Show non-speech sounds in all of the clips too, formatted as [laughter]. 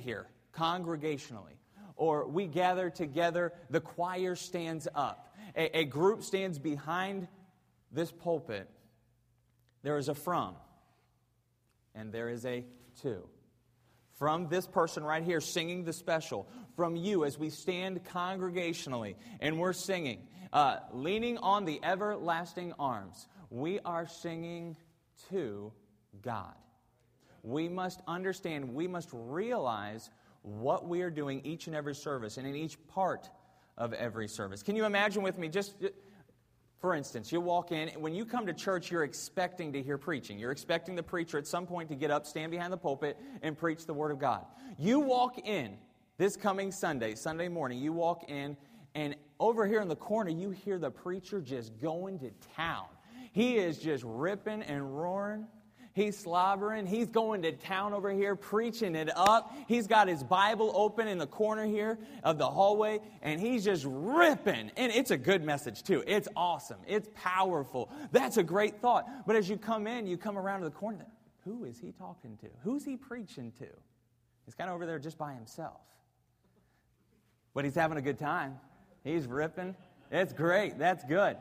here congregationally, or we gather together, the choir stands up, a, a group stands behind this pulpit, there is a from and there is a to. From this person right here singing the special, from you as we stand congregationally and we're singing, uh, leaning on the everlasting arms, we are singing to God. We must understand, we must realize what we are doing each and every service and in each part of every service. Can you imagine with me just for instance, you walk in, when you come to church, you're expecting to hear preaching. You're expecting the preacher at some point to get up, stand behind the pulpit, and preach the Word of God. You walk in this coming Sunday, Sunday morning, you walk in, and over here in the corner, you hear the preacher just going to town. He is just ripping and roaring. He's slobbering. He's going to town over here, preaching it up. He's got his Bible open in the corner here of the hallway, and he's just ripping. And it's a good message, too. It's awesome. It's powerful. That's a great thought. But as you come in, you come around to the corner. Who is he talking to? Who's he preaching to? He's kind of over there just by himself. But he's having a good time. He's ripping. It's great. That's good.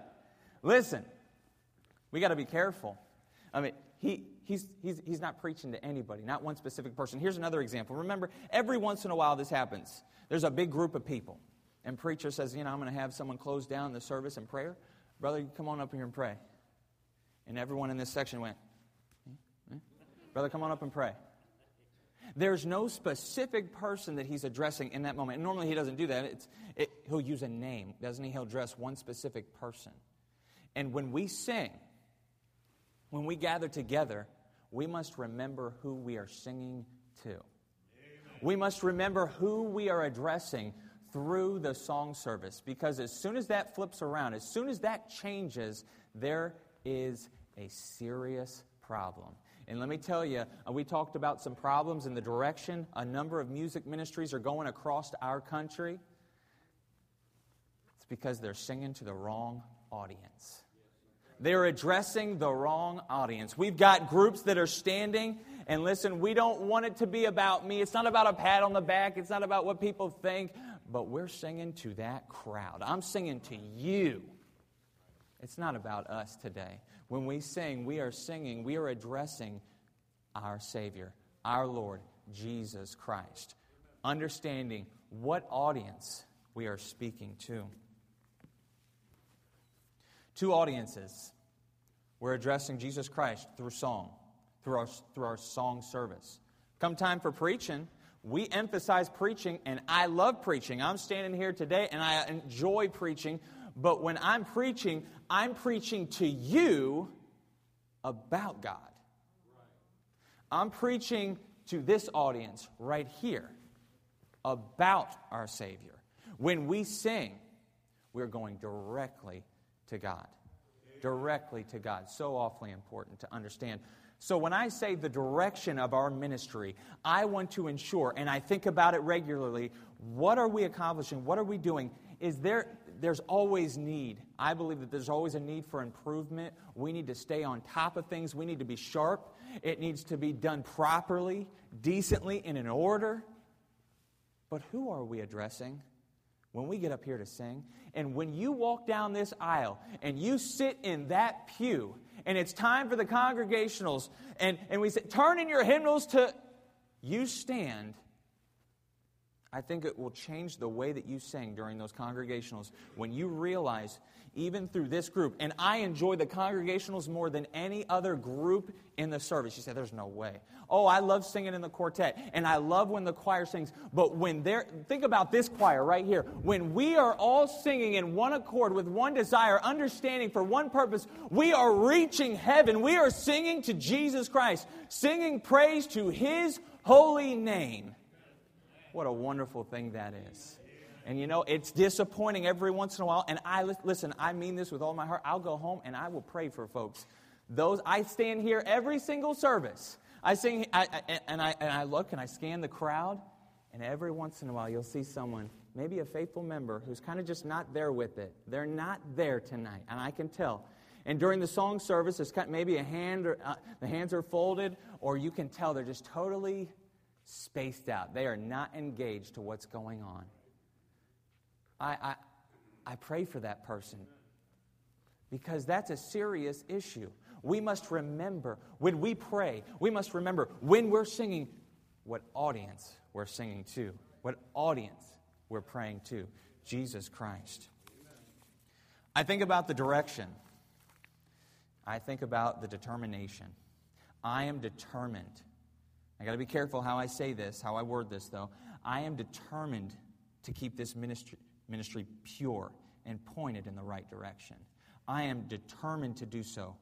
Listen, we got to be careful. I mean, he, he's, he's, he's not preaching to anybody, not one specific person. Here's another example. Remember, every once in a while this happens. There's a big group of people, and preacher says, You know, I'm going to have someone close down the service in prayer. Brother, come on up here and pray. And everyone in this section went, eh, eh? Brother, come on up and pray. There's no specific person that he's addressing in that moment. And normally he doesn't do that. It's, it, he'll use a name, doesn't he? He'll address one specific person. And when we sing, when we gather together, we must remember who we are singing to. Amen. We must remember who we are addressing through the song service because as soon as that flips around, as soon as that changes, there is a serious problem. And let me tell you, uh, we talked about some problems in the direction a number of music ministries are going across our country. It's because they're singing to the wrong audience. They're addressing the wrong audience. We've got groups that are standing, and listen, we don't want it to be about me. It's not about a pat on the back, it's not about what people think, but we're singing to that crowd. I'm singing to you. It's not about us today. When we sing, we are singing, we are addressing our Savior, our Lord, Jesus Christ. Understanding what audience we are speaking to. Two audiences. We're addressing Jesus Christ through song, through our, through our song service. Come time for preaching, we emphasize preaching, and I love preaching. I'm standing here today and I enjoy preaching, but when I'm preaching, I'm preaching to you about God. I'm preaching to this audience right here about our Savior. When we sing, we're going directly to God. Directly to God. So awfully important to understand. So, when I say the direction of our ministry, I want to ensure, and I think about it regularly, what are we accomplishing? What are we doing? Is there, there's always need. I believe that there's always a need for improvement. We need to stay on top of things. We need to be sharp. It needs to be done properly, decently, in an order. But who are we addressing? When we get up here to sing, and when you walk down this aisle and you sit in that pew, and it's time for the congregationals, and, and we say, turn in your hymnals to, you stand. I think it will change the way that you sing during those congregationals when you realize even through this group. And I enjoy the congregationals more than any other group in the service. You say, there's no way. Oh, I love singing in the quartet, and I love when the choir sings. But when they're, think about this choir right here. When we are all singing in one accord with one desire, understanding for one purpose, we are reaching heaven. We are singing to Jesus Christ, singing praise to his holy name. What a wonderful thing that is. And you know, it's disappointing every once in a while. And I listen, I mean this with all my heart. I'll go home and I will pray for folks. Those I stand here every single service. I sing I, I, and I and I look and I scan the crowd, and every once in a while you'll see someone, maybe a faithful member, who's kind of just not there with it. They're not there tonight, and I can tell. And during the song service, there's maybe a hand, or, uh, the hands are folded, or you can tell they're just totally spaced out. They are not engaged to what's going on. I, I, I pray for that person because that's a serious issue. We must remember when we pray, we must remember when we're singing what audience we're singing to, what audience we're praying to Jesus Christ. I think about the direction, I think about the determination. I am determined. I got to be careful how I say this, how I word this, though. I am determined to keep this ministry, ministry pure and pointed in the right direction. I am determined to do so.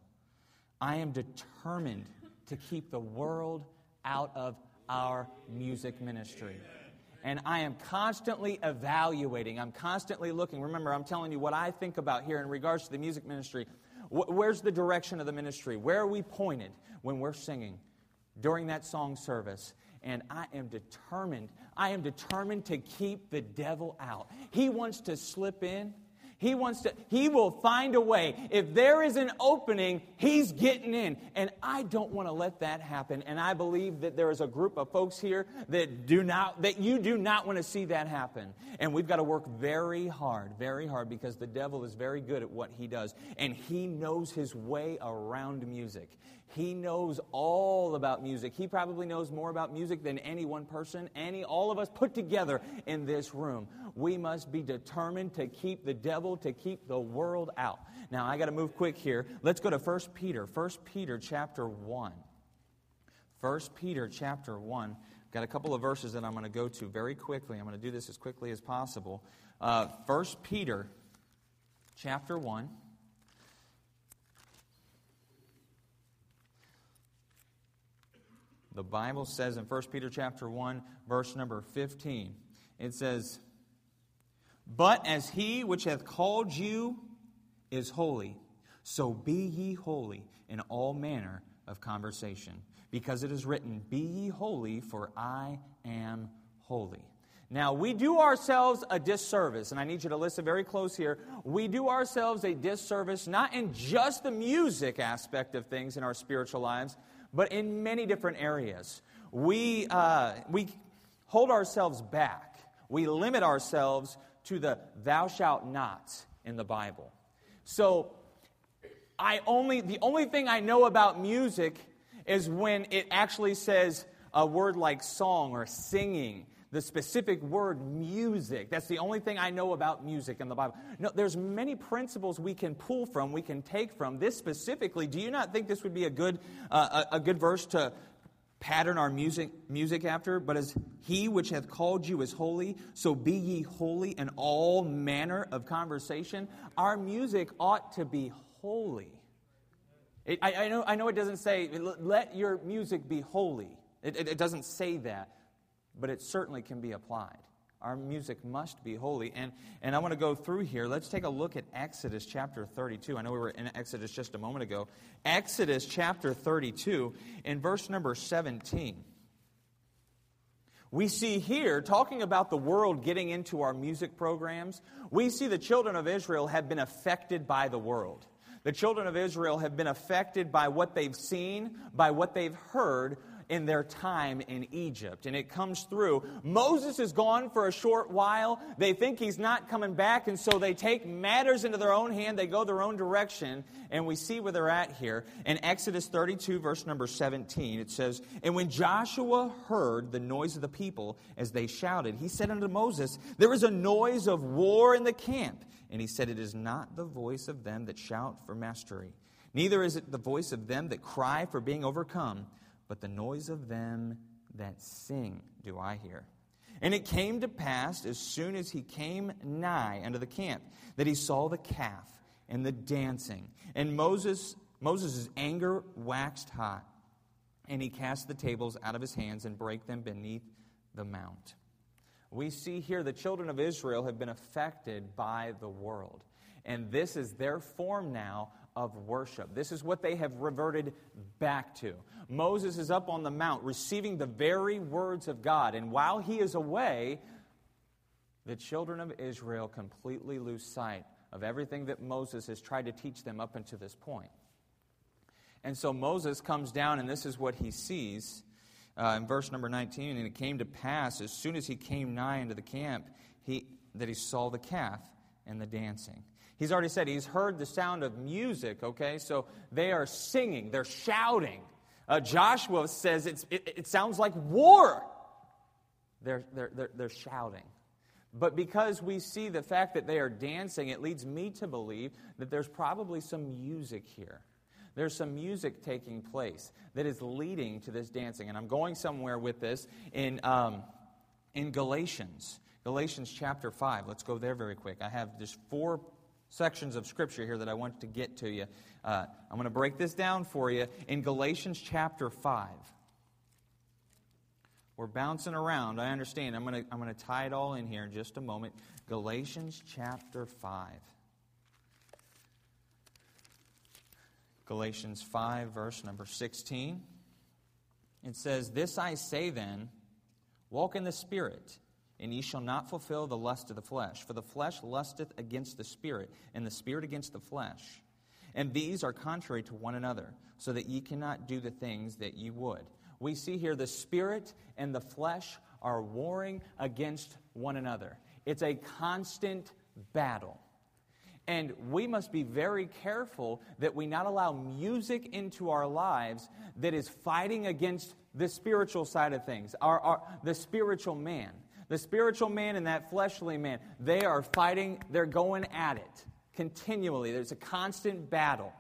I am determined to keep the world out of our music ministry. And I am constantly evaluating, I'm constantly looking. Remember, I'm telling you what I think about here in regards to the music ministry. Where's the direction of the ministry? Where are we pointed when we're singing during that song service? And I am determined, I am determined to keep the devil out. He wants to slip in he wants to, he will find a way. If there is an opening, he's getting in. And I don't want to let that happen. And I believe that there is a group of folks here that do not, that you do not want to see that happen. And we've got to work very hard, very hard, because the devil is very good at what he does. And he knows his way around music. He knows all about music. He probably knows more about music than any one person, any all of us put together in this room. We must be determined to keep the devil, to keep the world out. Now, I got to move quick here. Let's go to 1 Peter. 1 Peter chapter 1. 1 Peter chapter 1. Got a couple of verses that I'm going to go to very quickly. I'm going to do this as quickly as possible. Uh, 1 Peter chapter 1. The Bible says in 1 Peter chapter 1, verse number 15, it says, But as he which hath called you is holy, so be ye holy in all manner of conversation. Because it is written, Be ye holy, for I am holy. Now, we do ourselves a disservice, and I need you to listen very close here. We do ourselves a disservice, not in just the music aspect of things in our spiritual lives, but in many different areas. We, uh, we hold ourselves back, we limit ourselves to the thou shalt nots in the Bible. So, I only, the only thing I know about music is when it actually says a word like song or singing the specific word music. That's the only thing I know about music in the Bible. No, there's many principles we can pull from, we can take from. This specifically, do you not think this would be a good, uh, a, good verse to pattern our music, music after? But as he which hath called you is holy, so be ye holy in all manner of conversation. Our music ought to be holy. It, I, I, know, I know it doesn't say, let your music be holy. It, it, it doesn't say that but it certainly can be applied. Our music must be holy. And, and I want to go through here. Let's take a look at Exodus chapter 32. I know we were in Exodus just a moment ago. Exodus chapter 32, in verse number 17. We see here, talking about the world getting into our music programs, we see the children of Israel have been affected by the world. The children of Israel have been affected by what they've seen, by what they've heard, in their time in Egypt. And it comes through. Moses is gone for a short while. They think he's not coming back, and so they take matters into their own hand. They go their own direction, and we see where they're at here. In Exodus 32, verse number 17, it says, And when Joshua heard the noise of the people as they shouted, he said unto Moses, There is a noise of war in the camp. And he said, It is not the voice of them that shout for mastery, neither is it the voice of them that cry for being overcome but the noise of them that sing do I hear. And it came to pass, as soon as he came nigh unto the camp, that he saw the calf and the dancing. And Moses, Moses' anger waxed hot, and he cast the tables out of his hands and brake them beneath the mount. We see here the children of Israel have been affected by the world. And this is their form now of worship. This is what they have reverted back to. Moses is up on the mount receiving the very words of God, and while he is away, the children of Israel completely lose sight of everything that Moses has tried to teach them up until this point. And so Moses comes down, and this is what he sees. uh, in verse number 19, and it came to pass as soon as he came nigh into the camp, he, that he saw the calf and the dancing. He's already said he's heard the sound of music, okay? So they are singing, they're shouting. Uh, Joshua says it, it sounds like war. They're, they're, they're, they're shouting. But because we see the fact that they are dancing, it leads me to believe that there's probably some music here. There's some music taking place that is leading to this dancing. And I'm going somewhere with this in, um, in Galatians. Galatians chapter 5. Let's go there very quick. I have just four sections of scripture here that I want to get to you. Uh, I'm going to break this down for you in Galatians chapter 5. We're bouncing around. I understand. I'm going to, I'm going to tie it all in here in just a moment. Galatians chapter 5. Galatians 5, verse number 16. It says, This I say then, walk in the Spirit, and ye shall not fulfill the lust of the flesh. For the flesh lusteth against the Spirit, and the Spirit against the flesh. And these are contrary to one another, so that ye cannot do the things that ye would. We see here the Spirit and the flesh are warring against one another. It's a constant battle. And we must be very careful that we not allow music into our lives that is fighting against the spiritual side of things, our, our, the spiritual man. The spiritual man and that fleshly man, they are fighting, they're going at it continually. There's a constant battle.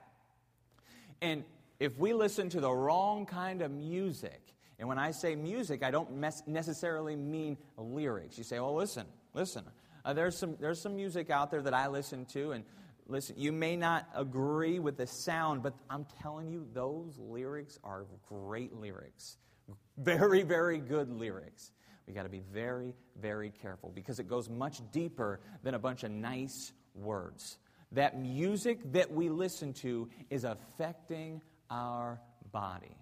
And if we listen to the wrong kind of music, and when I say music, I don't necessarily mean lyrics. You say, oh, listen, listen. Uh, there's, some, there's some music out there that I listen to, and listen, you may not agree with the sound, but I'm telling you, those lyrics are great lyrics. Very, very good lyrics. We got to be very, very careful because it goes much deeper than a bunch of nice words. That music that we listen to is affecting our body.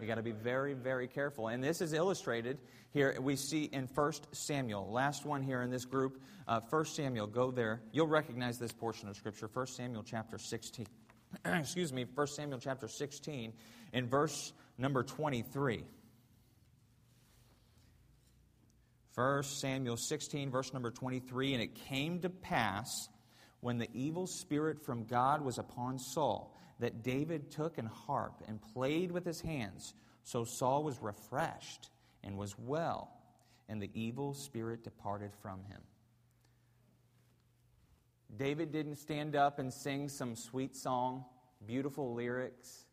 We got to be very, very careful. And this is illustrated here. We see in 1 Samuel, last one here in this group, uh, 1 Samuel. Go there. You'll recognize this portion of Scripture. 1 Samuel chapter 16. [clears throat] Excuse me, 1 Samuel chapter 16, in verse number 23. 1 Samuel 16, verse number 23. And it came to pass when the evil spirit from God was upon Saul that David took an harp and played with his hands. So Saul was refreshed and was well, and the evil spirit departed from him. David didn't stand up and sing some sweet song, beautiful lyrics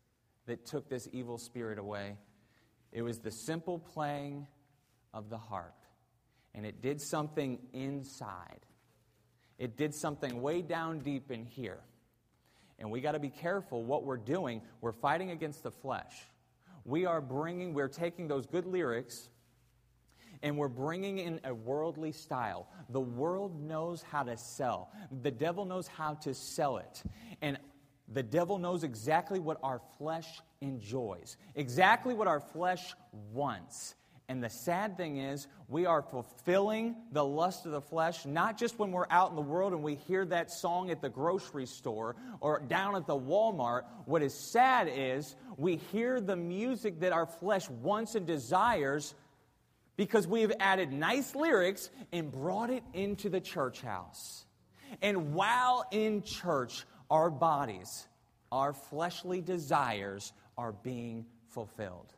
that took this evil spirit away. It was the simple playing of the harp, and it did something inside. It did something way down deep in here. And we got to be careful what we're doing. We're fighting against the flesh. We are bringing, we're taking those good lyrics and we're bringing in a worldly style. The world knows how to sell, the devil knows how to sell it. And the devil knows exactly what our flesh enjoys, exactly what our flesh wants. And the sad thing is, we are fulfilling the lust of the flesh, not just when we're out in the world and we hear that song at the grocery store or down at the Walmart. What is sad is we hear the music that our flesh wants and desires because we have added nice lyrics and brought it into the church house. And while in church, our bodies, our fleshly desires are being fulfilled.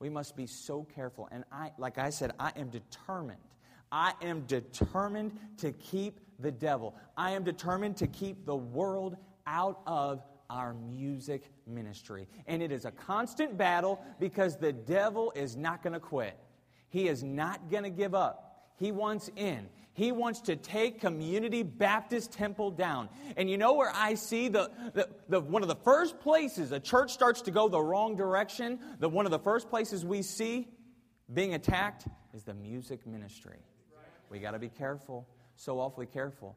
We must be so careful. And I, like I said, I am determined. I am determined to keep the devil. I am determined to keep the world out of our music ministry. And it is a constant battle because the devil is not going to quit. He is not going to give up. He wants in. He wants to take Community Baptist Temple down. And you know where I see the, the, the, one of the first places a church starts to go the wrong direction? The, one of the first places we see being attacked is the music ministry. We got to be careful, so awfully careful.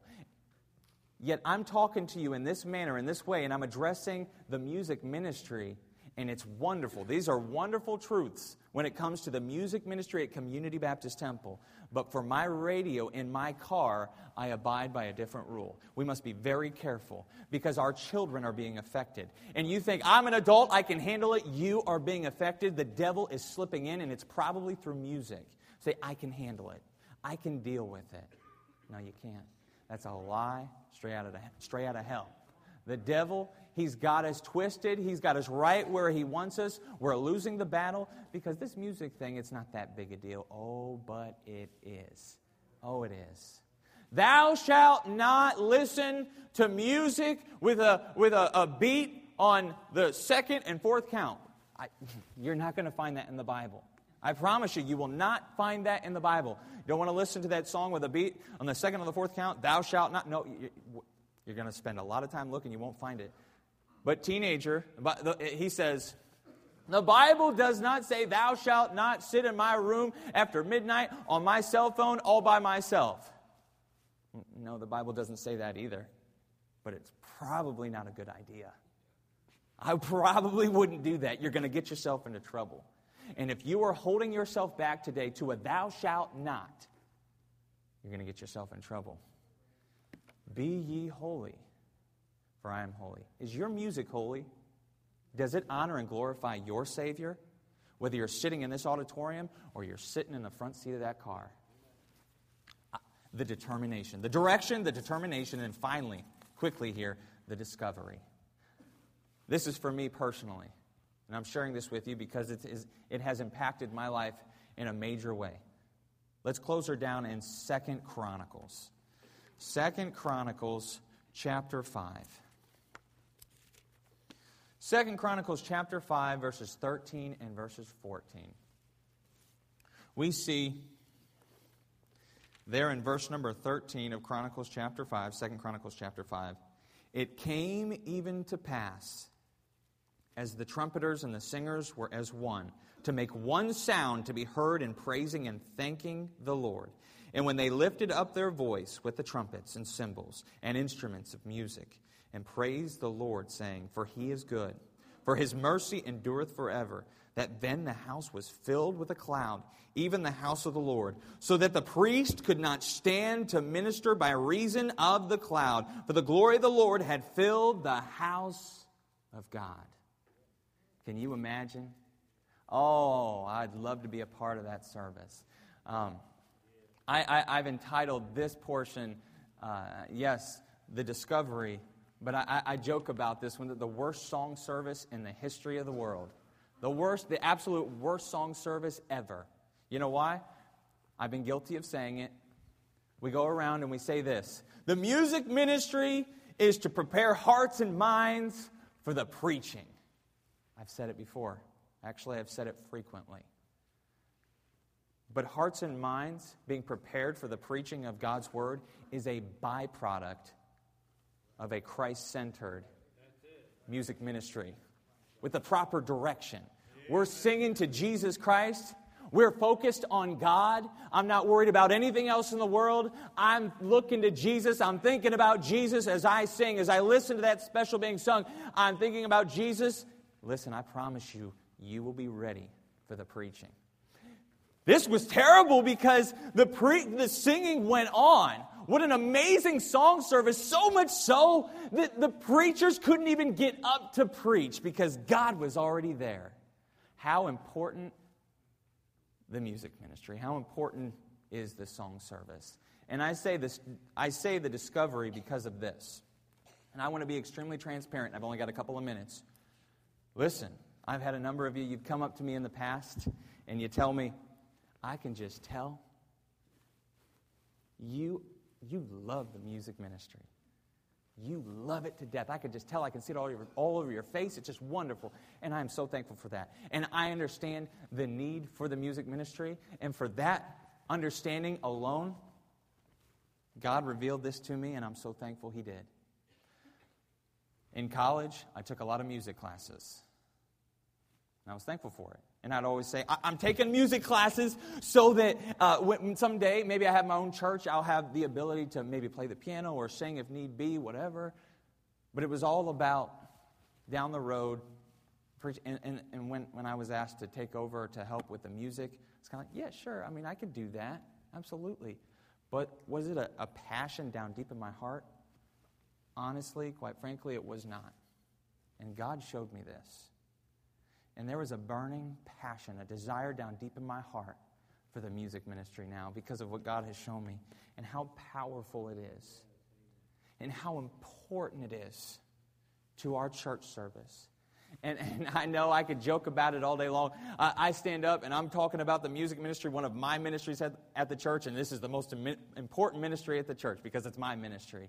Yet I'm talking to you in this manner, in this way, and I'm addressing the music ministry. And it's wonderful. These are wonderful truths when it comes to the music ministry at Community Baptist Temple. But for my radio in my car, I abide by a different rule. We must be very careful because our children are being affected. And you think, I'm an adult, I can handle it. You are being affected. The devil is slipping in, and it's probably through music. Say, I can handle it, I can deal with it. No, you can't. That's a lie straight out of, the, straight out of hell. The devil, he's got us twisted. He's got us right where he wants us. We're losing the battle because this music thing, it's not that big a deal. Oh, but it is. Oh, it is. Thou shalt not listen to music with a, with a, a beat on the second and fourth count. I, [laughs] you're not going to find that in the Bible. I promise you, you will not find that in the Bible. You don't want to listen to that song with a beat on the second or the fourth count, thou shalt not. No, you're going to spend a lot of time looking, you won't find it. But, teenager, he says, the Bible does not say, Thou shalt not sit in my room after midnight on my cell phone all by myself. No, the Bible doesn't say that either. But it's probably not a good idea. I probably wouldn't do that. You're going to get yourself into trouble. And if you are holding yourself back today to a thou shalt not, you're going to get yourself in trouble. Be ye holy, for I am holy. Is your music holy? Does it honor and glorify your Savior? Whether you're sitting in this auditorium or you're sitting in the front seat of that car. Uh, the determination, the direction, the determination, and finally, quickly here, the discovery. This is for me personally. And I'm sharing this with you because it, is, it has impacted my life in a major way. Let's close her down in Second Chronicles. Second Chronicles chapter 5. Second Chronicles chapter 5, verses 13 and verses 14. We see there in verse number 13 of Chronicles chapter five. 5, Second Chronicles chapter 5, it came even to pass as the trumpeters and the singers were as one, to make one sound to be heard in praising and thanking the Lord. And when they lifted up their voice with the trumpets and cymbals and instruments of music, and praised the Lord, saying, For he is good, for his mercy endureth forever, that then the house was filled with a cloud, even the house of the Lord, so that the priest could not stand to minister by reason of the cloud, for the glory of the Lord had filled the house of God. Can you imagine? Oh, I'd love to be a part of that service. Um, I, have entitled this portion, uh, yes, the discovery, but I, I, joke about this one the worst song service in the history of the world. The worst, the absolute worst song service ever. You know why? I've been guilty of saying it. We go around and we say this The music ministry is to prepare hearts and minds for the preaching. I've said it before. Actually, I've said it frequently. But hearts and minds being prepared for the preaching of God's word is a byproduct of a Christ centered music ministry with the proper direction. We're singing to Jesus Christ. We're focused on God. I'm not worried about anything else in the world. I'm looking to Jesus. I'm thinking about Jesus as I sing, as I listen to that special being sung. I'm thinking about Jesus Listen, I promise you, you will be ready for the preaching. This was terrible because the, pre- the singing went on. What an amazing song service, so much so that the preachers couldn't even get up to preach because God was already there. How important the music ministry, how important is the song service? And I say this I say the discovery because of this. And I want to be extremely transparent. I've only got a couple of minutes. Listen, I've had a number of you, you've come up to me in the past and you tell me, I can just tell you, you love the music ministry. You love it to death. I can just tell. I can see it all over, all over your face. It's just wonderful. And I am so thankful for that. And I understand the need for the music ministry. And for that understanding alone, God revealed this to me, and I'm so thankful He did. In college, I took a lot of music classes. And I was thankful for it. And I'd always say, I'm taking music classes so that uh, when, someday, maybe I have my own church, I'll have the ability to maybe play the piano or sing if need be, whatever. But it was all about down the road. And, and, and when, when I was asked to take over to help with the music, it's kind of like, yeah, sure. I mean, I could do that. Absolutely. But was it a, a passion down deep in my heart? Honestly, quite frankly, it was not. And God showed me this. And there was a burning passion, a desire down deep in my heart for the music ministry now because of what God has shown me and how powerful it is and how important it is to our church service. And, and I know I could joke about it all day long. I, I, stand up and I'm talking about the music ministry, one of my ministries at, at the church, and this is the most important ministry at the church because it's my ministry.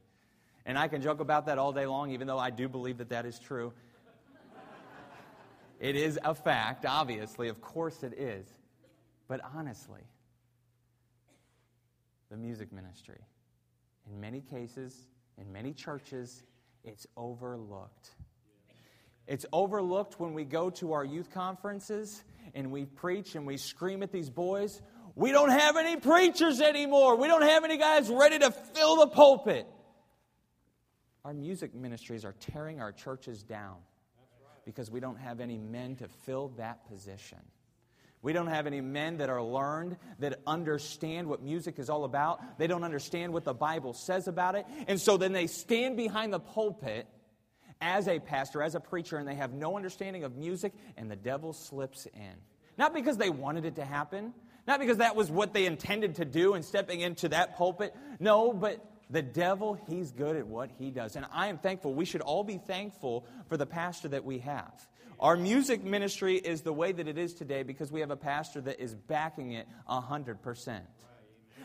And I can joke about that all day long, even though I do believe that that is true. It is a fact, obviously. Of course it is. But honestly, the music ministry, in many cases, in many churches, it's overlooked. It's overlooked when we go to our youth conferences and we preach and we scream at these boys. We don't have any preachers anymore. We don't have any guys ready to fill the pulpit. Our music ministries are tearing our churches down because we don't have any men to fill that position. We don't have any men that are learned, that understand what music is all about. They don't understand what the Bible says about it. And so then they stand behind the pulpit as a pastor, as a preacher, and they have no understanding of music, and the devil slips in. Not because they wanted it to happen, not because that was what they intended to do in stepping into that pulpit. No, but the devil, he's good at what he does. And I am thankful. We should all be thankful for the pastor that we have. Our music ministry is the way that it is today because we have a pastor that is backing it 100%.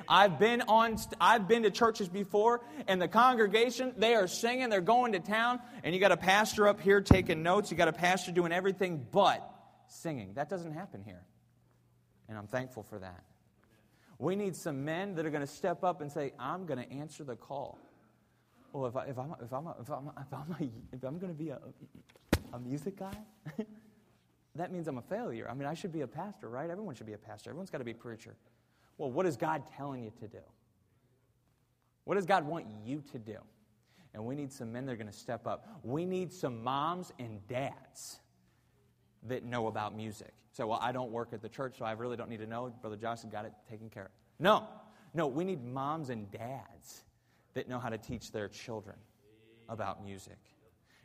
I've been on I've been to churches before and the congregation they are singing, they're going to town and you got a pastor up here taking notes, you got a pastor doing everything but singing. That doesn't happen here. And I'm thankful for that. We need some men that are going to step up and say, I'm going to answer the call. Well, if, I, if I'm, if I'm, if I'm, if I'm, I'm going to be a, a music guy, [laughs] that means I'm a failure. I mean, I should be a pastor, right? Everyone should be a pastor. Everyone's got to be a preacher. Well, what is God telling you to do? What does God want you to do? And we need some men that are going to step up. We need some moms and dads that know about music. So, well, I don't work at the church, so I really don't need to know. Brother Johnson got it taken care of. No, no, we need moms and dads that know how to teach their children about music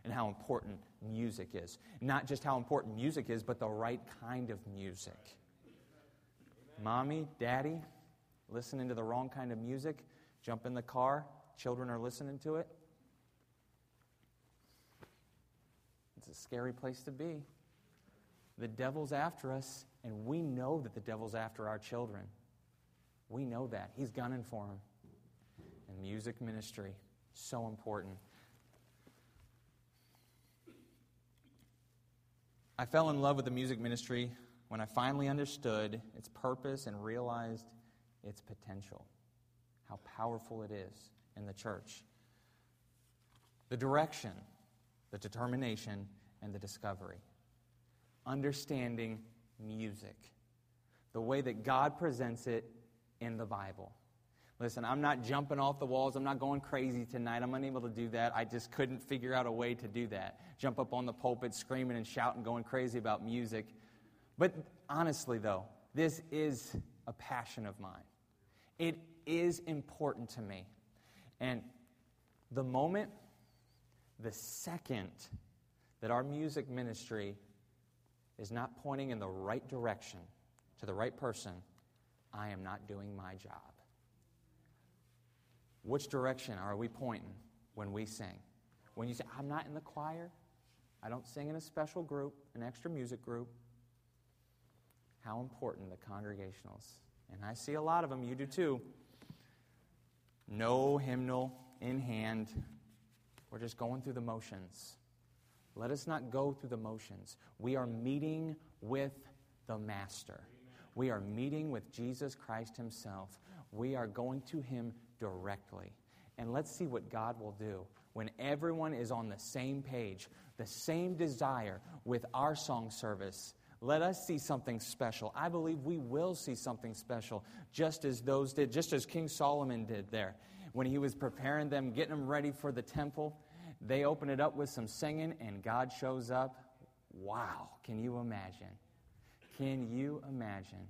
and how important music is. Not just how important music is, but the right kind of music. Mommy, daddy, listening to the wrong kind of music, jump in the car, children are listening to it. It's a scary place to be. The devil's after us, and we know that the devil's after our children. We know that. He's gunning for them. And music ministry, so important. I fell in love with the music ministry when I finally understood its purpose and realized its potential, how powerful it is in the church. The direction, the determination, and the discovery. Understanding music, the way that God presents it in the Bible. Listen, I'm not jumping off the walls. I'm not going crazy tonight. I'm unable to do that. I just couldn't figure out a way to do that. Jump up on the pulpit screaming and shouting, going crazy about music. But honestly, though, this is a passion of mine. It is important to me. And the moment, the second that our music ministry is not pointing in the right direction to the right person, I am not doing my job. Which direction are we pointing when we sing? When you say, I'm not in the choir, I don't sing in a special group, an extra music group. How important the congregationals. And I see a lot of them, you do too. No hymnal in hand. We're just going through the motions. Let us not go through the motions. We are meeting with the Master. We are meeting with Jesus Christ Himself. We are going to Him directly. And let's see what God will do when everyone is on the same page, the same desire with our song service. Let us see something special. I believe we will see something special, just as those did, just as King Solomon did there. When he was preparing them, getting them ready for the temple, they open it up with some singing, and God shows up Wow, can you imagine? Can you imagine?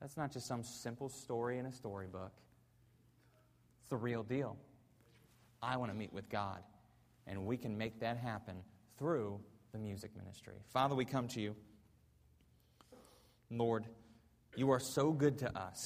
That's not just some simple story in a storybook. It's the real deal. I want to meet with God, and we can make that happen through the music ministry. Father, we come to you. Lord, you are so good to us.